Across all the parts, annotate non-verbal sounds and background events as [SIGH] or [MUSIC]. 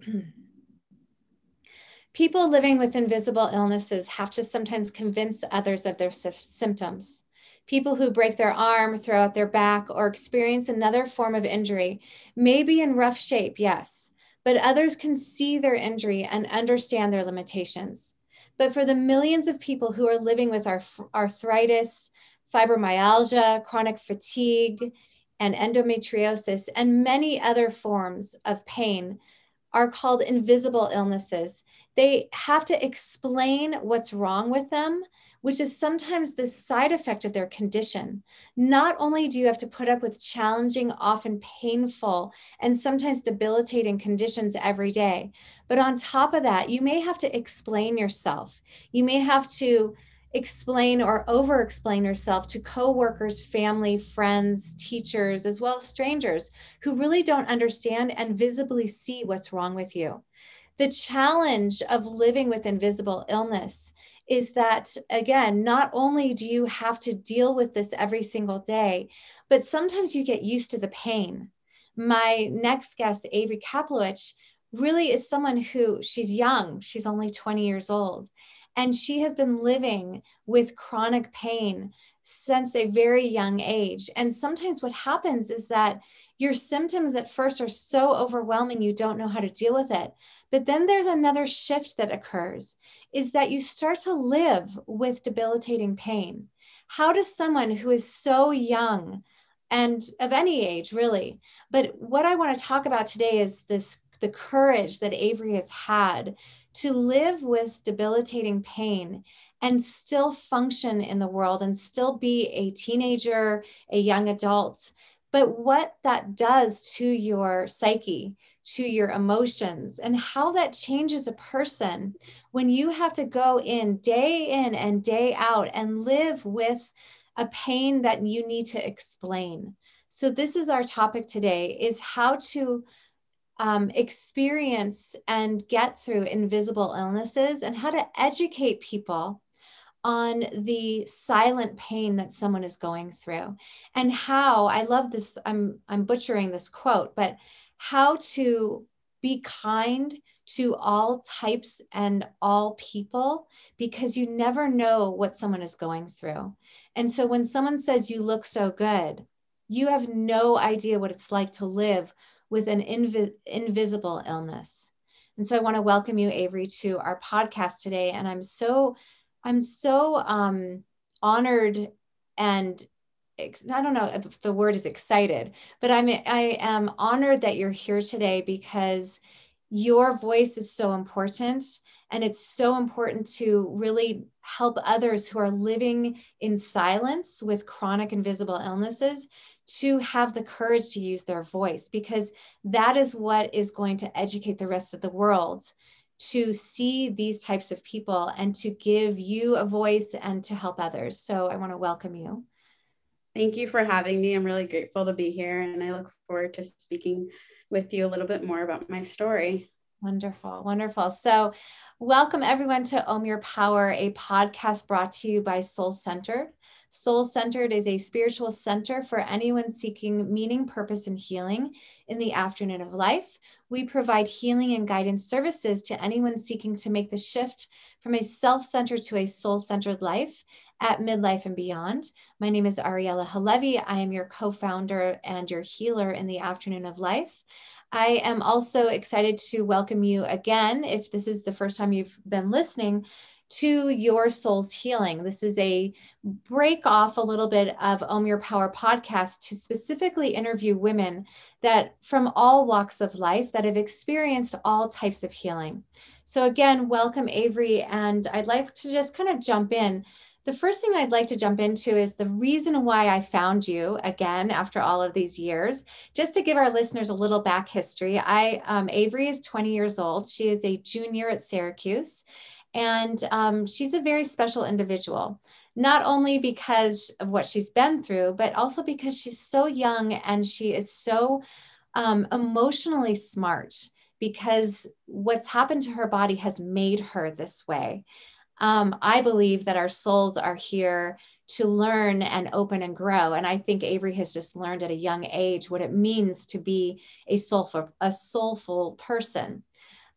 [CLEARS THROAT] People living with invisible illnesses have to sometimes convince others of their symptoms. People who break their arm, throw out their back, or experience another form of injury may be in rough shape, yes, but others can see their injury and understand their limitations. But for the millions of people who are living with arthritis, fibromyalgia, chronic fatigue, and endometriosis, and many other forms of pain, are called invisible illnesses they have to explain what's wrong with them, which is sometimes the side effect of their condition. Not only do you have to put up with challenging, often painful, and sometimes debilitating conditions every day, but on top of that, you may have to explain yourself. You may have to explain or over explain yourself to coworkers, family, friends, teachers, as well as strangers who really don't understand and visibly see what's wrong with you. The challenge of living with invisible illness is that again not only do you have to deal with this every single day but sometimes you get used to the pain. My next guest avery kaplowitz really is someone who she's young she's only 20 years old and she has been living with chronic pain since a very young age. And sometimes what happens is that your symptoms at first are so overwhelming you don't know how to deal with it. But then there's another shift that occurs is that you start to live with debilitating pain. How does someone who is so young and of any age really? But what i want to talk about today is this the courage that avery has had to live with debilitating pain and still function in the world and still be a teenager a young adult but what that does to your psyche, to your emotions, and how that changes a person when you have to go in day in and day out and live with a pain that you need to explain. So this is our topic today is how to um, experience and get through invisible illnesses and how to educate people on the silent pain that someone is going through. And how i love this i'm i'm butchering this quote but how to be kind to all types and all people because you never know what someone is going through. And so when someone says you look so good you have no idea what it's like to live with an invi- invisible illness. And so i want to welcome you avery to our podcast today. And i'm so I'm so um, honored and I don't know if the word is excited, but I'm I am honored that you're here today because your voice is so important. And it's so important to really help others who are living in silence with chronic invisible illnesses to have the courage to use their voice because that is what is going to educate the rest of the world to see these types of people and to give you a voice and to help others. So I want to welcome you. Thank you for having me. I'm really grateful to be here and I look forward to speaking with you a little bit more about my story. Wonderful, wonderful. So, welcome everyone to Ohm Your Power, a podcast brought to you by Soul Centered. Soul Centered is a spiritual center for anyone seeking meaning, purpose, and healing in the afternoon of life. We provide healing and guidance services to anyone seeking to make the shift from a self centered to a soul centered life at midlife and beyond. My name is Ariella Halevi. I am your co founder and your healer in the afternoon of life. I am also excited to welcome you again, if this is the first time you've been listening, to Your Soul's Healing. This is a break off a little bit of Om Your Power podcast to specifically interview women that from all walks of life that have experienced all types of healing. So, again, welcome, Avery. And I'd like to just kind of jump in. The first thing I'd like to jump into is the reason why I found you again after all of these years. Just to give our listeners a little back history, I um, Avery is 20 years old. She is a junior at Syracuse, and um, she's a very special individual, not only because of what she's been through, but also because she's so young and she is so um, emotionally smart because what's happened to her body has made her this way. Um, I believe that our souls are here to learn and open and grow. And I think Avery has just learned at a young age what it means to be a soulful, a soulful person.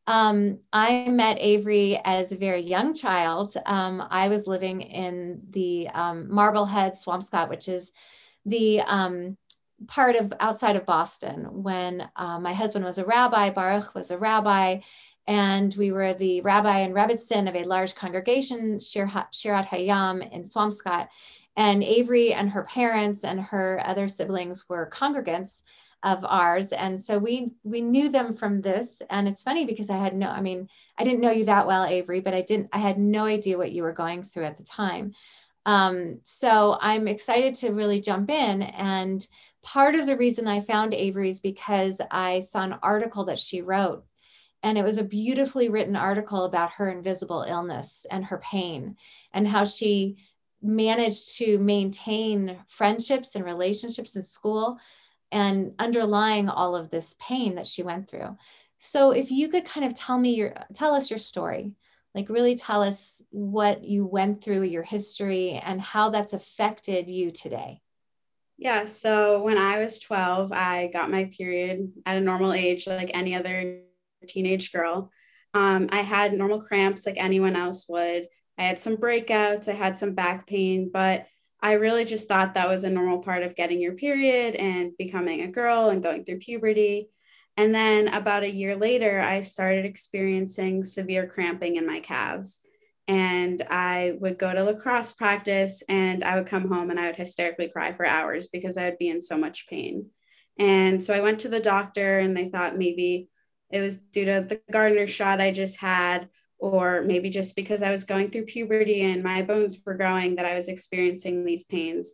Um, I met Avery as a very young child. Um, I was living in the um, Marblehead, Swampscott, which is the um, part of outside of Boston when uh, my husband was a rabbi, Baruch was a rabbi, and we were the rabbi and rebbetzin of a large congregation, Shirat Hayam in Swampscott. And Avery and her parents and her other siblings were congregants of ours. And so we we knew them from this. And it's funny because i had no i mean i didn't know you that well avery but i didn't i had no idea what you were going through at the time. Um, so i'm excited to really jump in. And part of the reason i found avery is because i saw an article that she wrote. And it was a beautifully written article about her invisible illness and her pain and how she managed to maintain friendships and relationships in school and underlying all of this pain that she went through. So if you could kind of tell me your tell us your story, like really tell us what you went through, your history and how that's affected you today. Yeah, so when I was 12, I got my period at a normal age like any other teenage girl. Um, I had normal cramps like anyone else would. I had some breakouts, I had some back pain, but I really just thought that was a normal part of getting your period and becoming a girl and going through puberty. And then about a year later, I started experiencing severe cramping in my calves. And I would go to lacrosse practice and I would come home and I would hysterically cry for hours because I would be in so much pain. And so I went to the doctor and they thought maybe it was due to the Gardasil shot I just had, or maybe just because I was going through puberty and my bones were growing that I was experiencing these pains.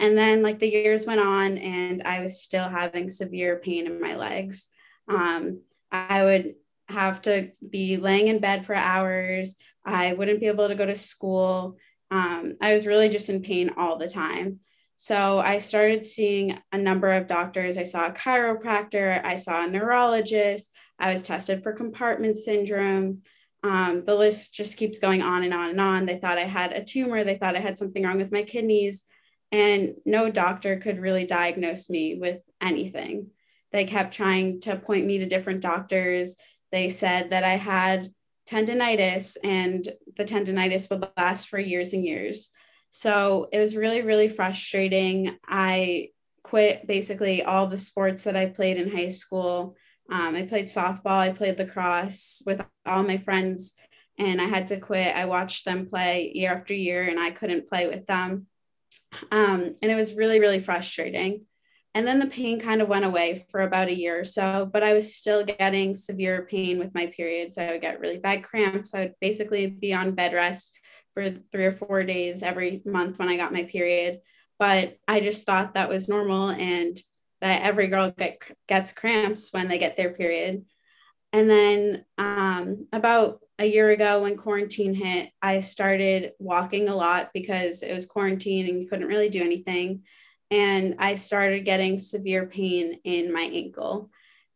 And then, like, the years went on, and I was still having severe pain in my legs. Um, I would have to be laying in bed for hours. I wouldn't be able to go to school. Um, I was really just in pain all the time. So I started seeing a number of doctors. I saw a chiropractor, I saw a neurologist, I was tested for compartment syndrome. Um, the list just keeps going on and on and on. They thought I had a tumor, they thought I had something wrong with my kidneys, and no doctor could really diagnose me with anything. They kept trying to point me to different doctors. They said that I had tendonitis and the tendonitis would last for years and years. So it was really, really frustrating. I quit basically all the sports that I played in high school. Um, I played softball, I played lacrosse with all my friends, and I had to quit. I watched them play year after year, and I couldn't play with them. Um, and it was really, really frustrating. And then the pain kind of went away for about a year or so, but I was still getting severe pain with my periods. I would get really bad cramps. I would basically be on bed rest for three or four days every month when I got my period. But I just thought that was normal and that every girl get, gets cramps when they get their period. And then um, about a year ago, when quarantine hit, I started walking a lot because it was quarantine and you couldn't really do anything. And I started getting severe pain in my ankle.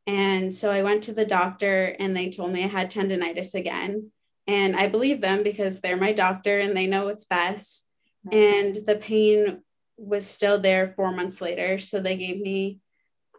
And so I went to the doctor and they told me I had tendonitis again. And I believe them because they're my doctor and they know what's best. And the pain was still there four months later. So they gave me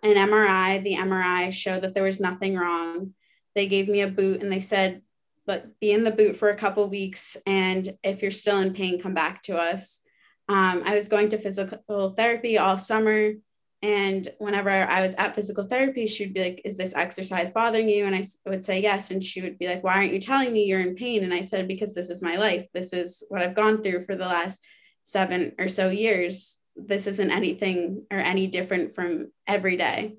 an MRI. The MRI showed that there was nothing wrong. They gave me a boot and they said, but be in the boot for a couple weeks. And if you're still in pain, come back to us. Um, I was going to physical therapy all summer. And whenever I was at physical therapy, she'd be like, Is this exercise bothering you? And I would say yes. And she would be like, Why aren't you telling me you're in pain? And I said, Because this is my life. This is what I've gone through for the last seven or so years. This isn't anything or any different from every day.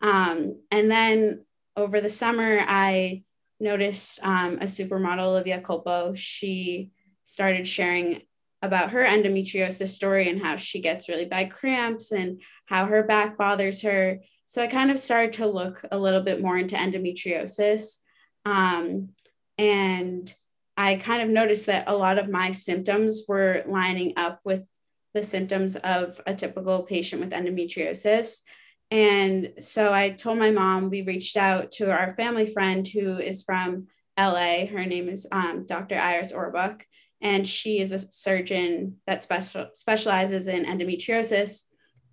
Um, and then over the summer, I noticed um, a supermodel, Olivia Culpo. She started sharing about her endometriosis story and how she gets really bad cramps and how her back bothers her. So I kind of started to look a little bit more into endometriosis. Um, and I kind of noticed that a lot of my symptoms were lining up with the symptoms of a typical patient with endometriosis. And so I told my mom, we reached out to our family friend who is from LA. Her name is um, Dr. Iris Orbuch. and she is a surgeon that special, specializes in endometriosis.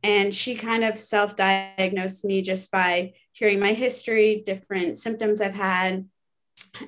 And she kind of self diagnosed me just by hearing my history, different symptoms I've had.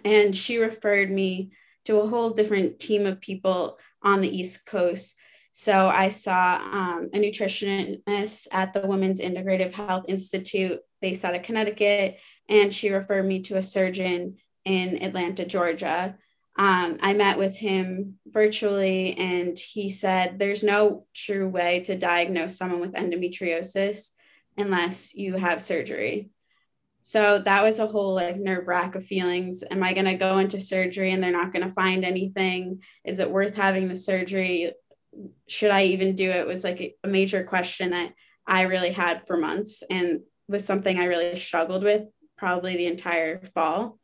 And she referred me to a whole different team of people on the East Coast. So I saw um, a nutritionist at the Women's Integrative Health Institute based out of Connecticut, and she referred me to a surgeon in Atlanta, Georgia. Um, I met with him virtually, and he said there's no true way to diagnose someone with endometriosis unless you have surgery. So that was a whole like nerve wrack of feelings. Am I going to go into surgery and they're not going to find anything? Is it worth having the surgery? Should I even do it? Was like a major question that I really had for months and was something I really struggled with probably the entire fall.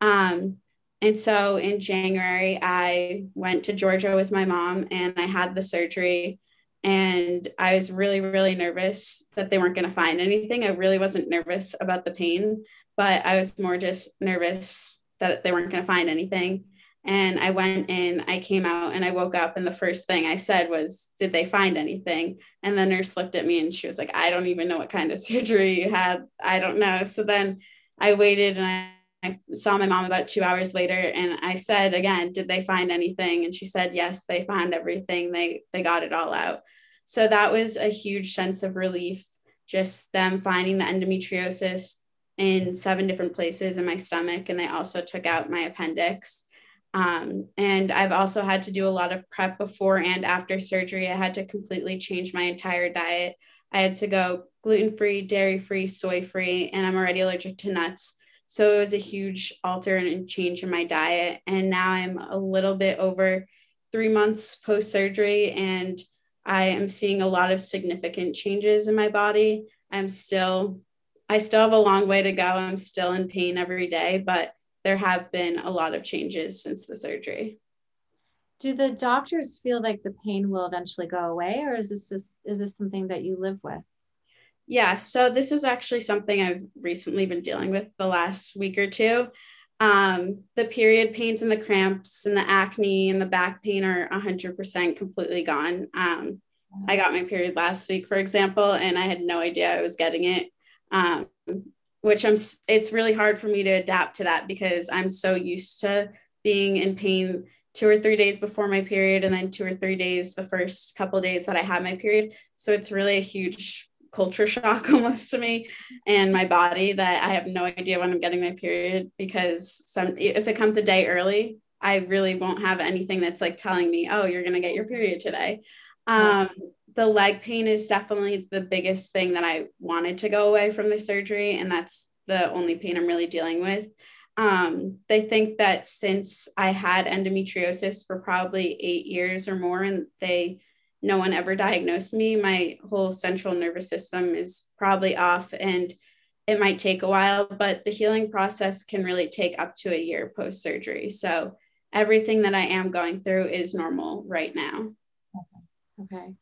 Um, and so in January, I went to Georgia with my mom and I had the surgery. And I was really, really nervous that they weren't going to find anything. I really wasn't nervous about the pain, but I was more just nervous that they weren't going to find anything. And I went in, I came out, and I woke up, and the first thing I said was, Did they find anything? And the nurse looked at me and she was like, I don't even know what kind of [LAUGHS] surgery you had. I don't know. So then I waited and I I saw my mom about two hours later and I said again, did they find anything? And she said, yes, they found everything. They they got it all out. So that was a huge sense of relief, just them finding the endometriosis in seven different places in my stomach. And they also took out my appendix. Um, and I've also had to do a lot of prep before and after surgery. I had to completely change my entire diet. I had to go gluten free, dairy free, soy free, and I'm already allergic to nuts. So it was a huge alter and change in my diet. And now I'm a little bit over three months post surgery, and I am seeing a lot of significant changes in my body. I'm still, I still have a long way to go. I'm still in pain every day, but there have been a lot of changes since the surgery. Do the doctors feel like the pain will eventually go away, or is this just, is this something that you live with? Yeah, so this is actually something I've recently been dealing with the last week or two. Um, the period pains and the cramps and the acne and the back pain are 100% completely gone. Um, I got my period last week, for example, and I had no idea I was getting it. Um, which I'm, it's really hard for me to adapt to that because I'm so used to being in pain two or three days before my period and then two or three days the first couple days that I have my period. So it's really a huge culture shock [LAUGHS] almost to me and my body that I have no idea when I'm getting my period because some if it comes a day early, I really won't have anything that's like telling me, oh, you're gonna get your period today. Um, the leg pain is definitely the biggest thing that I wanted to go away from the surgery, and that's the only pain I'm really dealing with. Um, they think that since I had endometriosis for probably eight years or more, and they no one ever diagnosed me. My whole central nervous system is probably off and it might take a while, but the healing process can really take up to a year post surgery. So everything that I am going through is normal right now. Okay. okay.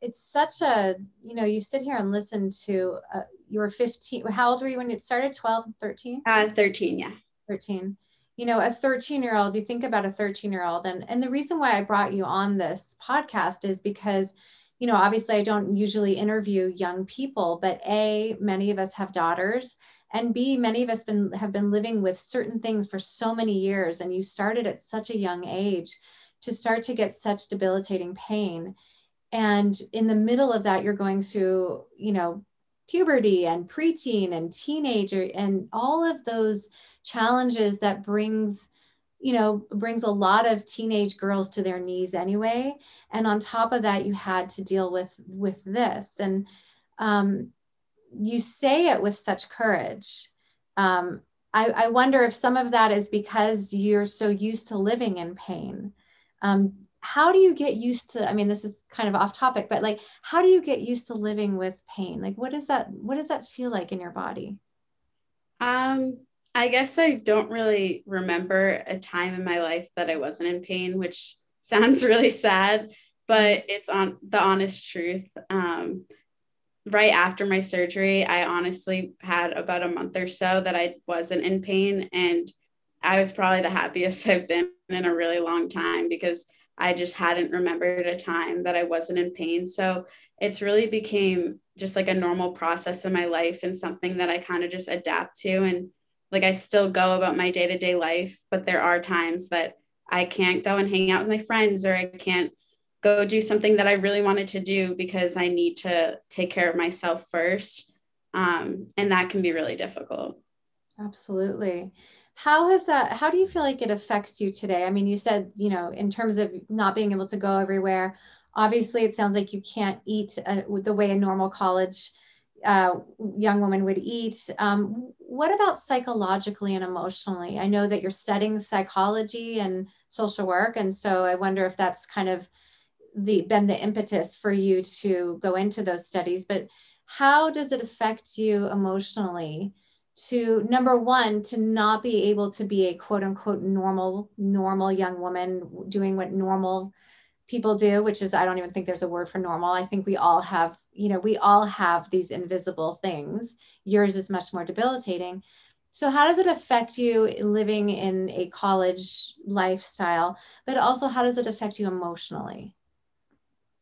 It's such a, you know, you sit here and listen to, uh, you were 15. How old were you when it started? 12, 13? Uh, 13, yeah. 13 you know a 13 year old you think about a 13 year old and and the reason why i brought you on this podcast is because you know obviously i don't usually interview young people but a many of us have daughters and b many of us been have been living with certain things for so many years and you started at such a young age to start to get such debilitating pain. And in the middle of that you're going through you know puberty and preteen and teenager and all of those challenges that brings you know brings a lot of teenage girls to their knees anyway. And on top of that you had to deal with with this. And um, you say it with such courage. Um, I, I, wonder if some of that is because you're so used to living in pain. Um, how do you get used to i mean this is kind of off topic but like how do you get used to living with pain? Like what does that what does that feel like in your body? Um I guess I don't really remember a time in my life that I wasn't in pain, which [LAUGHS] sounds really sad, but it's on the honest truth. Um, right after my surgery, I honestly had about a month or so that I wasn't in pain. And I was probably the happiest [LAUGHS] I've been in a really long time because I just hadn't remembered a time that I wasn't in pain. So it's really became just like a normal process in my life and something that I kind of just adapt to. And like I still go about my day to day life, but there are times that I can't go and hang out with my friends or I can't go do something that I really wanted to do because I need to take care of myself first. Um, and that can be really difficult. Absolutely. How has that, how do you feel like it affects you today? I mean, you said, you know, in terms of not being able to go everywhere, obviously it sounds like you can't eat uh, the way a normal college uh, young woman would eat. Um, what about psychologically and emotionally? I know that you're studying psychology and social work. And so I wonder if that's kind of the been the impetus for you to go into those studies but how does it affect you emotionally to number one to not be able to be a quote unquote normal normal young woman doing what normal people do which is i don't even think there's a word for normal. I think we all have you know we all have these invisible things. Yours is much more debilitating. So how does it affect you living in a college lifestyle but also how does it affect you emotionally?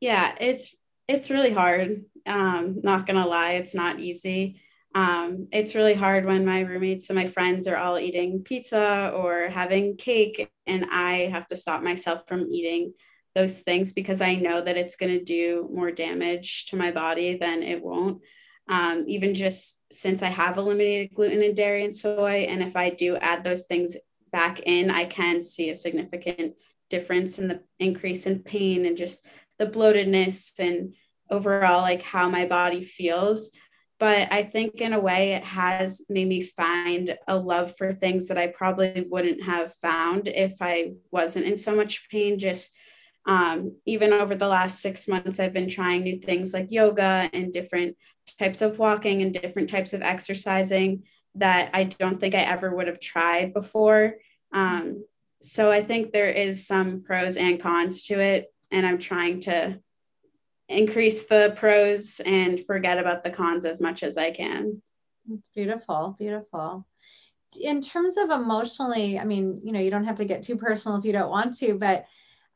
Yeah it's it's really hard. Um not gonna lie it's not easy. Um it's really hard when my roommates and my friends are all eating pizza or having cake and i have to stop myself from eating those things because i know that it's going to do more damage to my body than it won't. Um, even just since i have eliminated gluten and dairy and soy and if i do add those things back in i can see a significant difference in the increase in pain and just the bloatedness and overall like how my body feels. But i think in a way it has made me find a love for things that i probably wouldn't have found if i wasn't in so much pain just um, even over the last six months i've been trying new things like yoga and different types of walking and different types of exercising that i don't think i ever would have tried before um, so i think there is some pros and cons to it and I'm trying to increase the pros and forget about the cons as much as I can. Beautiful, beautiful. In terms of emotionally, I mean, you know, you don't have to get too personal if you don't want to, but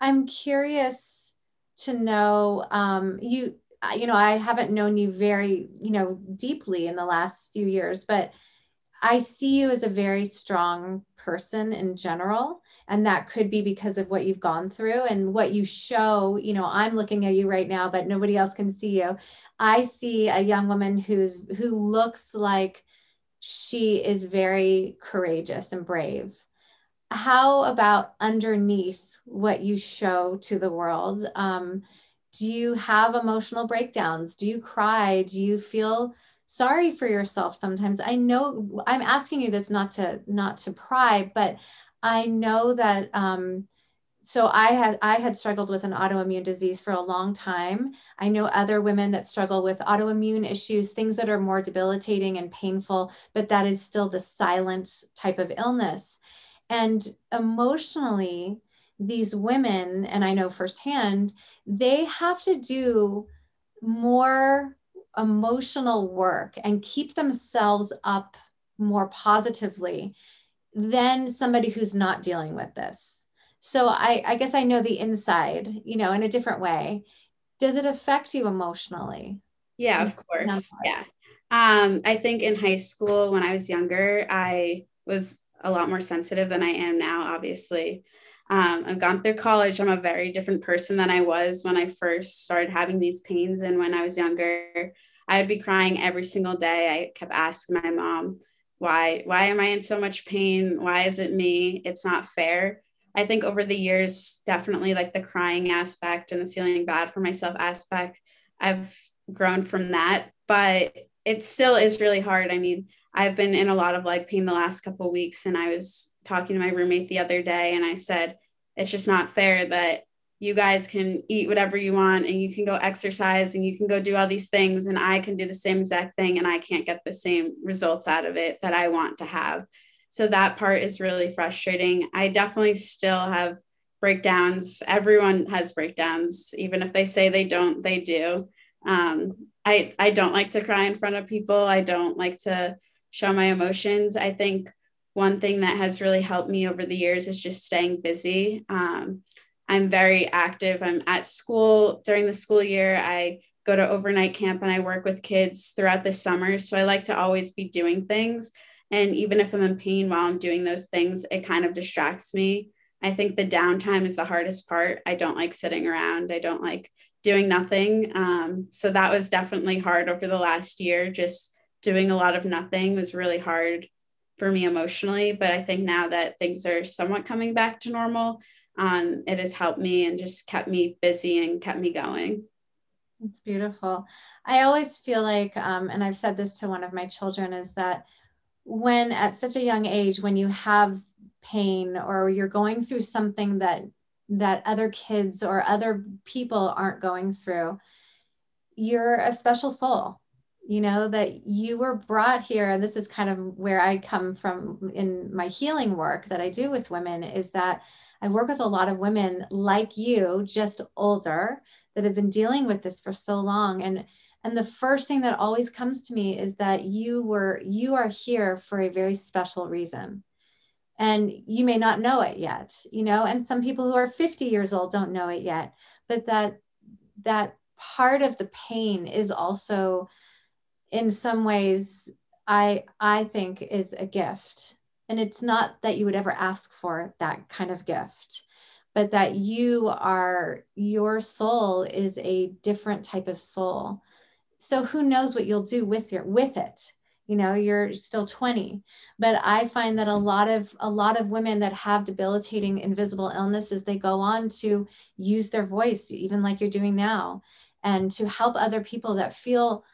I'm curious to know um, you you know i haven't known you very you know deeply in the last few years but i see you as a very strong person in general and that could be because of what you've gone through and what you show. You know i'm looking at you right now but nobody else can see you. I see a young woman who's who looks like she is very courageous and brave. How about underneath what you show to the world um, do you have emotional breakdowns do you cry do you feel sorry for yourself sometimes i know i'm asking you this not to not to pry but I know that um, so I had I had struggled with an autoimmune disease for a long time. I know other women that struggle with autoimmune issues, things that are more debilitating and painful, but that is still the silent type of illness. And emotionally, these women, and I know firsthand, they have to do more emotional work and keep themselves up more positively than somebody who's not dealing with this. So I, I guess I know the inside, you know, in a different way. Does it affect you emotionally? Yeah, of course. Yeah. Um, I think in high school, when I was younger, I was a lot more sensitive than I am now, obviously. Um, I've gone through college. I'm a very different person than I was when I first started having these pains. And when I was younger, I would be crying every single day. I kept asking my mom, why why am i in so much pain why is it me it's not fair i think over the years definitely like the crying aspect and the feeling bad for myself aspect i've grown from that but it still is really hard i mean i've been in a lot of leg pain the last couple weeks and i was talking to my roommate the other day and i said it's just not fair that you guys can eat whatever you want and you can go exercise and you can go do all these things and I can do the same exact thing and I can't get the same results out of it that I want to have. So that part is really frustrating. I definitely still have breakdowns. Everyone has breakdowns, even if they say they don't, they do. Um, I I don't like to cry in front of people. I don't like to show my emotions. I think one thing that has really helped me over the years is just staying busy. Um, I'm very active. I'm at school during the school year. I go to overnight camp and I work with kids throughout the summer. So I like to always be doing things. And even if I'm in pain while I'm doing those things, it kind of distracts me. I think the downtime is the hardest part. I don't like sitting around, I don't like doing nothing. Um, so that was definitely hard over the last year. Just doing a lot of nothing was really hard for me emotionally. But I think now that things are somewhat coming back to normal, um, it has helped me and just kept me busy and kept me going. It's beautiful. I always feel like, um, and I've said this to one of my children, is that when at such a young age, when you have pain or you're going through something that that other kids or other people aren't going through, you're a special soul you know that you were brought here and this is kind of where i come from in my healing work that i do with women is that i work with a lot of women like you just older that have been dealing with this for so long. And and the first thing that always comes to me is that you were you are here for a very special reason. And you may not know it yet you know and some people who are 50 years old don't know it yet but that that part of the pain is also in some ways i i think is a gift. And it's not that you would ever ask for that kind of gift but that you are your soul is a different type of soul. So who knows what you'll do with your with it? You know you're still 20 but i find that a lot of a lot of women that have debilitating invisible illnesses they go on to use their voice even like you're doing now and to help other people that feel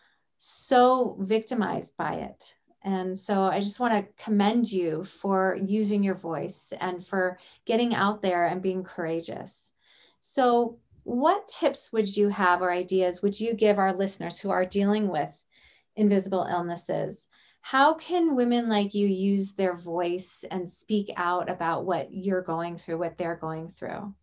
so victimized by it. And so I just want to commend you for using your voice and for getting out there and being courageous. So, what tips would you have or ideas would you give our listeners who are dealing with invisible illnesses? How can women like you use their voice and speak out about what you're going through, what they're going through?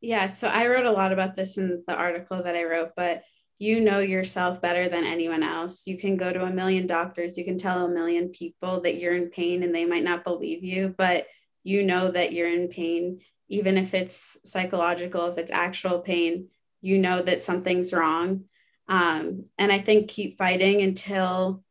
Yeah, so I wrote a lot about this in the article that I wrote, but you know yourself better than anyone else. You can go to a million doctors, you can tell a million people that you're in pain and they might not believe you, but you know that you're in pain, even if it's psychological, if it's actual pain, you know that something's wrong. Um, and I think keep fighting until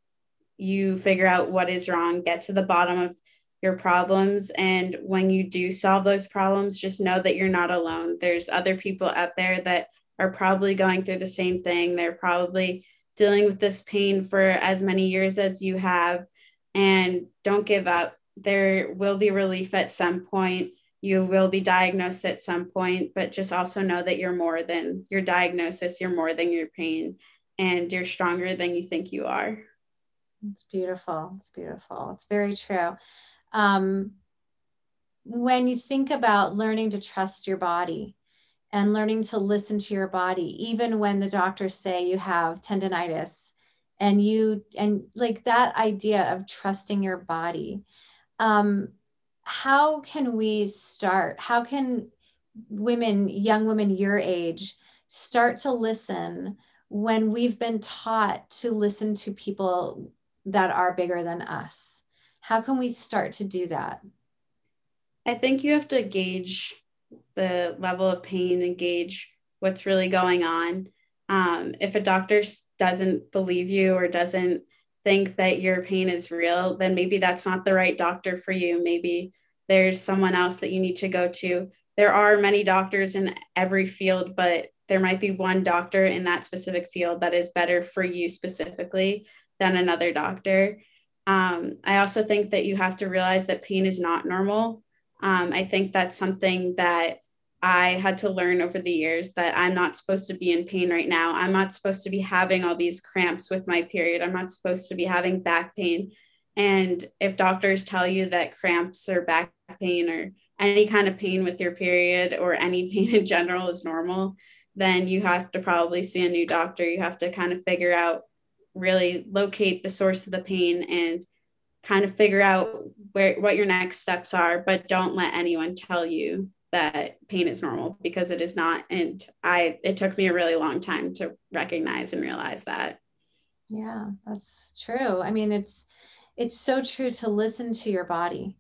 you figure out what is wrong, get to the bottom of your problems. And when you do solve those problems, just know that you're not alone. There's other people out there that are probably going through the same thing. They're probably dealing with this pain for as many years as you have. And don't give up. There will be relief at some point. You will be diagnosed at some point, but just also know that you're more than your diagnosis, you're more than your pain, and you're stronger than you think you are. It's beautiful. It's beautiful. It's very true. Um, when you think about learning to trust your body, and learning to listen to your body even when the doctors say you have tendonitis and you and like that idea of trusting your body. Um, how can we start how can women young women your age start to listen when we've been taught to listen to people that are bigger than us? How can we start to do that? I think you have to gauge the level of pain and gauge what's really going on. Um, if a doctor doesn't believe you or doesn't think that your pain is real, then maybe that's not the right doctor for you. Maybe there's someone else that you need to go to. There are many doctors in every field, but there might be one doctor in that specific field that is better for you specifically than another doctor. Um, I also think that you have to realize that pain is not normal. Um, I think that's something that I had to learn over the years that I'm not supposed to be in pain right now. I'm not supposed to be having all these cramps with my period. I'm not supposed to be having back pain. And if doctors tell you that cramps or back pain or any kind of pain with your period or any [LAUGHS] pain in general is normal, then you have to probably see a new doctor. You have to kind of figure out, really locate the source of the pain and kind of figure out where what your next steps are, but don't let anyone tell you that pain is normal because it is not. And I it took me a really long time to recognize and realize that. Yeah, that's true. I mean, it's it's so true to listen to your body.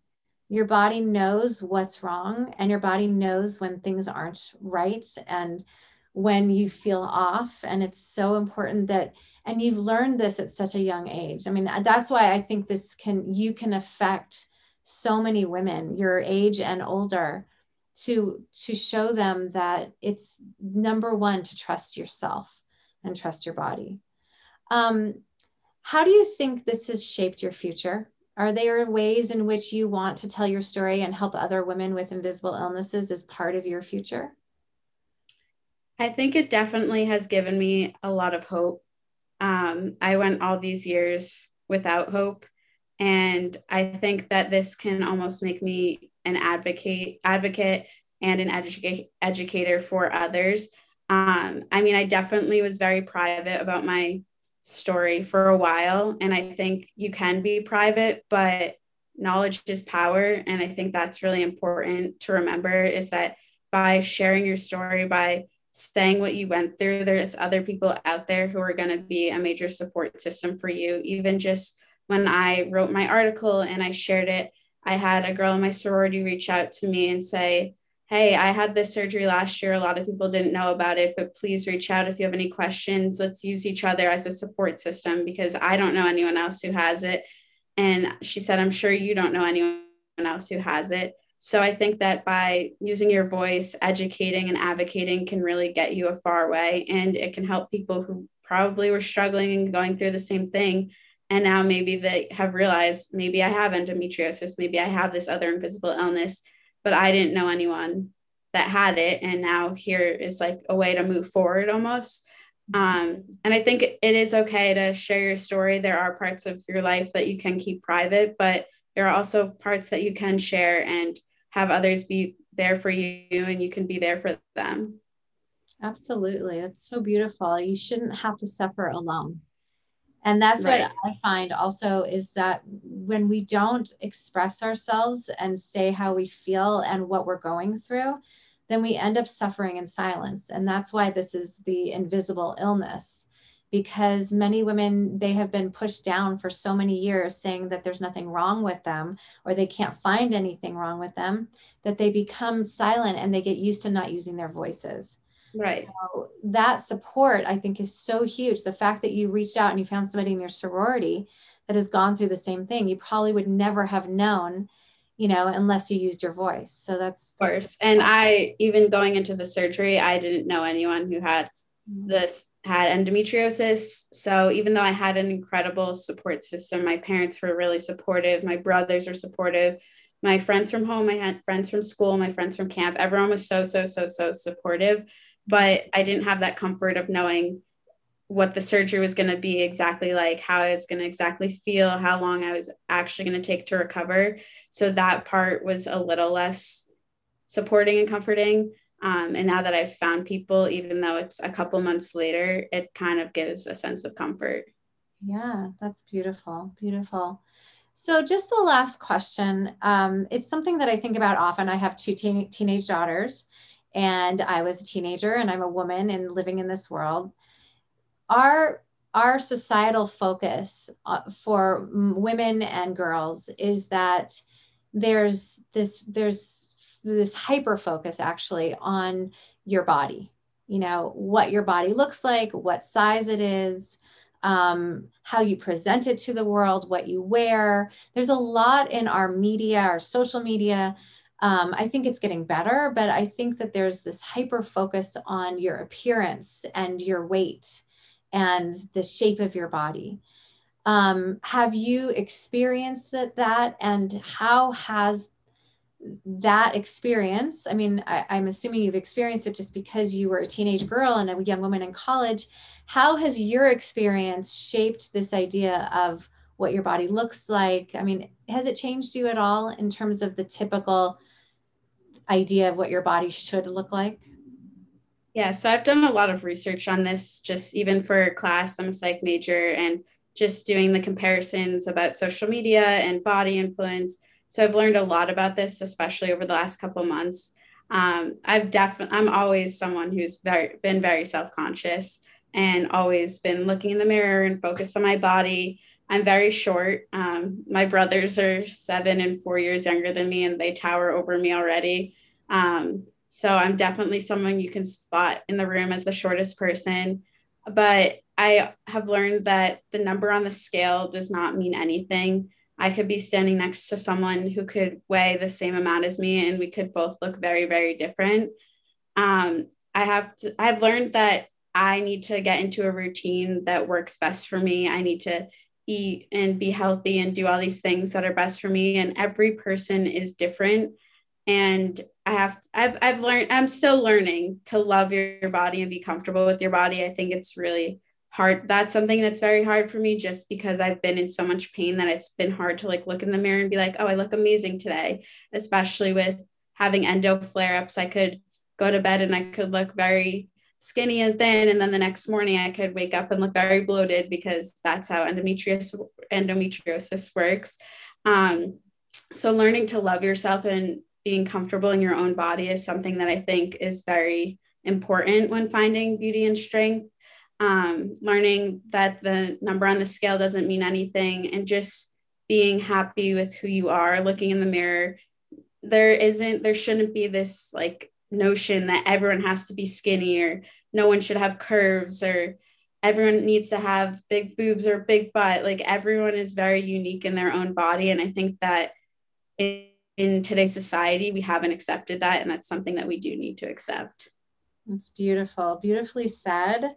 Your body knows what's wrong, and your body knows when things aren't right and when you feel off. And it's so important that, and you've learned this at such a young age. I mean, that's why I think this can, you can affect so many women your age and older to to show them that it's number one to trust yourself and trust your body um, how do you think this has shaped your future are there ways in which you want to tell your story and help other women with invisible illnesses as part of your future i think it definitely has given me a lot of hope. Um, i went all these years without hope and i think that this can almost make me an advocate advocate and an educate educator for others. Um, i mean i definitely was very private about my story for a while and i think you can be private but knowledge is power and i think that's really important to remember is that by sharing your story by saying what you went through there's other people out there who are going to be a major support system for you even just when I wrote my article and I shared it, I had a girl in my sorority reach out to me and say, Hey, I had this surgery last year. A lot of people didn't know about it, but please reach out if you have any questions. Let's use each other as a support system because I don't know anyone else who has it. And she said, I'm sure you don't know anyone else who has it. So I think that by using your voice, educating and advocating can really get you a far way. And it can help people who probably were struggling and going through the same thing and now maybe they have realized maybe i have endometriosis maybe i have this other invisible illness but i didn't know anyone that had it and now here is like a way to move forward almost um, and i think it is okay to share your story there are parts of your life that you can keep private but there are also parts that you can share and have others be there for you and you can be there for them. Absolutely. That's so beautiful. You shouldn't have to suffer alone. And that's right. what I find also is that when we don't express ourselves and say how we feel and what we're going through, then we end up suffering in silence. And that's why this is the invisible illness because many women they have been pushed down for so many years saying that there's nothing wrong with them or they can't find anything wrong with them that they become silent and they get used to not using their voices Right. So that support, I think, is so huge. The fact that you reached out and you found somebody in your sorority that has gone through the same thing, you probably would never have known, you know, unless you used your voice. So that's, of course. That's and I, even going into the surgery, I didn't know anyone who had. This had endometriosis. So even though I had an incredible support system, my parents were really supportive, my brothers were supportive, my friends from home, I had friends from school, my friends from camp, everyone was so, so, so, so supportive but I didn't have that comfort of knowing what the surgery was going to be exactly like, how I was going to exactly feel, how long I was actually going to take to recover. So that part was a little less supporting and comforting. Um, and now that I've found people, even though it's a couple months later, it kind of gives a sense of comfort. Yeah, that's beautiful. Beautiful. So, just the last question. Um, it's something that I think about often. I have two teen- teenage daughters, and I was a teenager and I'm a woman and living in this world. Our our societal focus uh, for women and girls is that there's this there's this hyper focus actually on your body you know what your body looks like what size it is um, how you present it to the world what you wear. There's a lot in our media our social media. Um, I think it's getting better, but I think that there's this hyper focus on your appearance and your weight and the shape of your body. Um, have you experienced that, that? And how has that experience i mean I, i'm assuming you've experienced it just because you were a teenage girl and a young woman in college how has your experience shaped this idea of what your body looks like i mean has it changed you at all in terms of the typical idea of what your body should look like? Yeah, so I've done a lot of research on this, just even for class. I'm a psych major and just doing the comparisons about social media and body influence. So I've learned a lot about this, especially over the last couple months. Um, I've definitely, I'm always someone who's very been very self conscious and always been looking in the mirror and focused on my body. I'm very short. Um, my brothers are seven and four years younger than me, and they tower over me already. Um, so I'm definitely someone you can spot in the room as the shortest person. But I have learned that the number on the scale does not mean anything. I could be standing next to someone who could weigh the same amount as me, and we could both look very, very different. Um, I have to, I've learned that I need to get into a routine that works best for me. I need to eat and be healthy and do all these things that are best for me. And every person is different. And I have, I've, I've learned, I'm still learning to love your, your body and be comfortable with your body. I think it's really hard. That's something that's very hard for me just because I've been in so much pain that it's been hard to like look in the mirror and be like, oh, I look amazing today, especially with having endo flare ups. I could go to bed and I could look very skinny and thin and then the next morning i could wake up and look very bloated because that's how endometriosis endometriosis works um, so learning to love yourself and being comfortable in your own body is something that i think is very important when finding beauty and strength um, learning that the number on the scale doesn't mean anything and just being happy with who you are looking in the mirror. There isn't there shouldn't be this like notion that everyone has to be skinny or no one should have curves or everyone needs to have big boobs or big butt. Like everyone is very unique in their own body. And i think that in, in today's society we haven't accepted that. And that's something that we do need to accept. It's beautiful. Beautifully said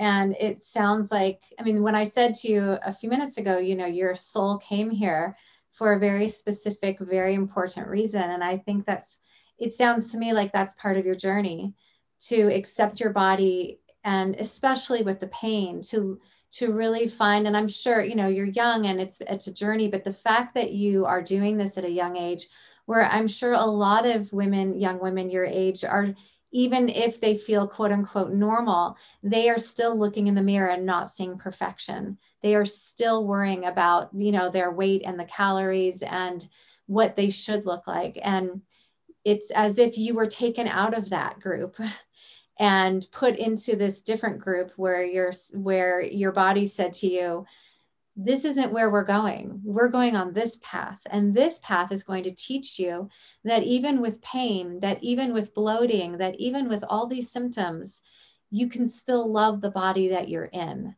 and it sounds like i mean when i said to you a few minutes ago you know your soul came here for a very specific very important reason. And i think that's it sounds to me like that's part of your journey to accept your body and especially with the pain to to really find and i'm sure you know you're young and it's it's a journey but the fact that you are doing this at a young age where i'm sure a lot of women young women your age are even if they feel quote unquote normal they are still looking in the mirror and not seeing perfection. They are still worrying about you know their weight and the calories and what they should look like. And it's as if you were taken out of that group [LAUGHS] and put into this different group where your where your body said to you this isn't where we're going we're going on this path and this path is going to teach you that even with pain that even with bloating that even with all these symptoms you can still love the body that you're in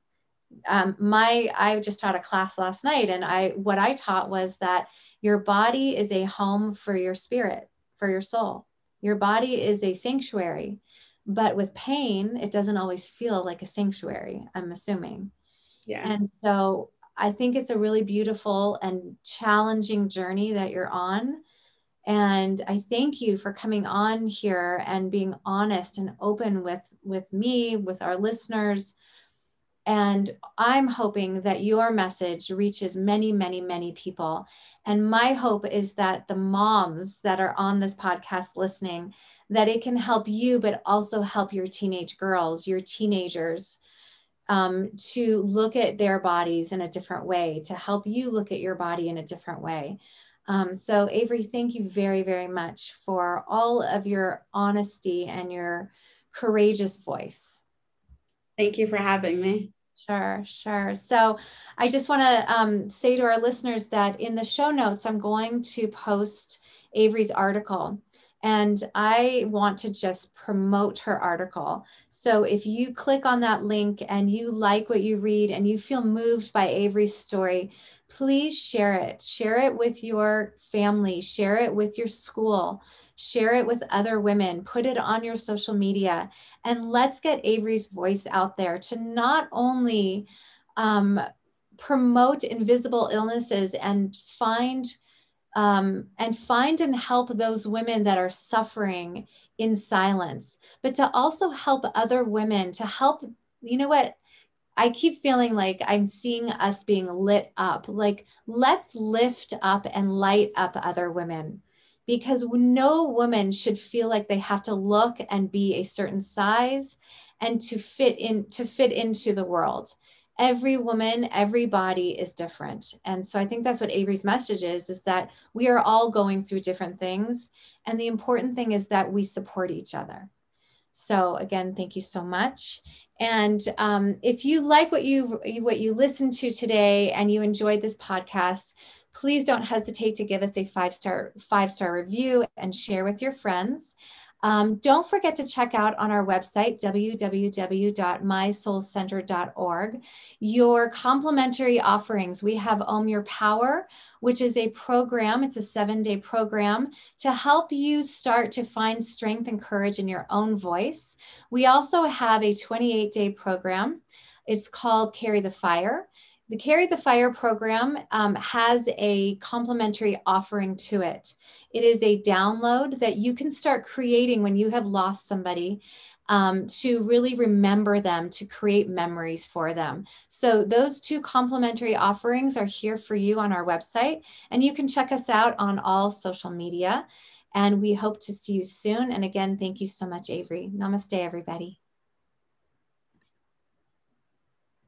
um, my i just taught a class last night and i what i taught was that your body is a home for your spirit for your soul. Your body is a sanctuary, but with pain, it doesn't always feel like a sanctuary, I'm assuming. Yeah. And so I think it's a really beautiful and challenging journey that you're on. And I thank you for coming on here and being honest and open with with me, with our listeners, and I'm hoping that your message reaches many, many, many people. And my hope is that the moms that are on this podcast listening, that it can help you, but also help your teenage girls, your teenagers, um, to look at their bodies in a different way, to help you look at your body in a different way. Um, so, Avery, thank you very, very much for all of your honesty and your courageous voice. Thank you for having me. Sure, sure. So I just want to um, say to our listeners that in the show notes, I'm going to post Avery's article. And I want to just promote her article. So if you click on that link and you like what you read and you feel moved by Avery's story, please share it. Share it with your family, share it with your school, share it with other women, put it on your social media, and let's get Avery's voice out there to not only um, promote invisible illnesses and find um, and find and help those women that are suffering in silence, but to also help other women to help. You know what? I keep feeling like I'm seeing us being lit up. Like, let's lift up and light up other women because no woman should feel like they have to look and be a certain size and to fit in to fit into the world every woman every body is different. And so i think that's what avery's message is is that we are all going through different things. And the important thing is that we support each other. So again thank you so much. And um, if you like what you what you listened to today and you enjoyed this podcast, please don't hesitate to give us a five star five star review and share with your friends. Um, don't forget to check out on our website, www.mysoulcenter.org, your complimentary offerings. We have Ohm Your Power, which is a program, it's a seven day program to help you start to find strength and courage in your own voice. We also have a 28 day program. It's called Carry the Fire. The Carry the Fire program um, has a complimentary offering to it. It is a download that you can start creating when you have lost somebody um, to really remember them, to create memories for them. So, those two complimentary offerings are here for you on our website, and you can check us out on all social media. And we hope to see you soon. And again, thank you so much, Avery. Namaste, everybody.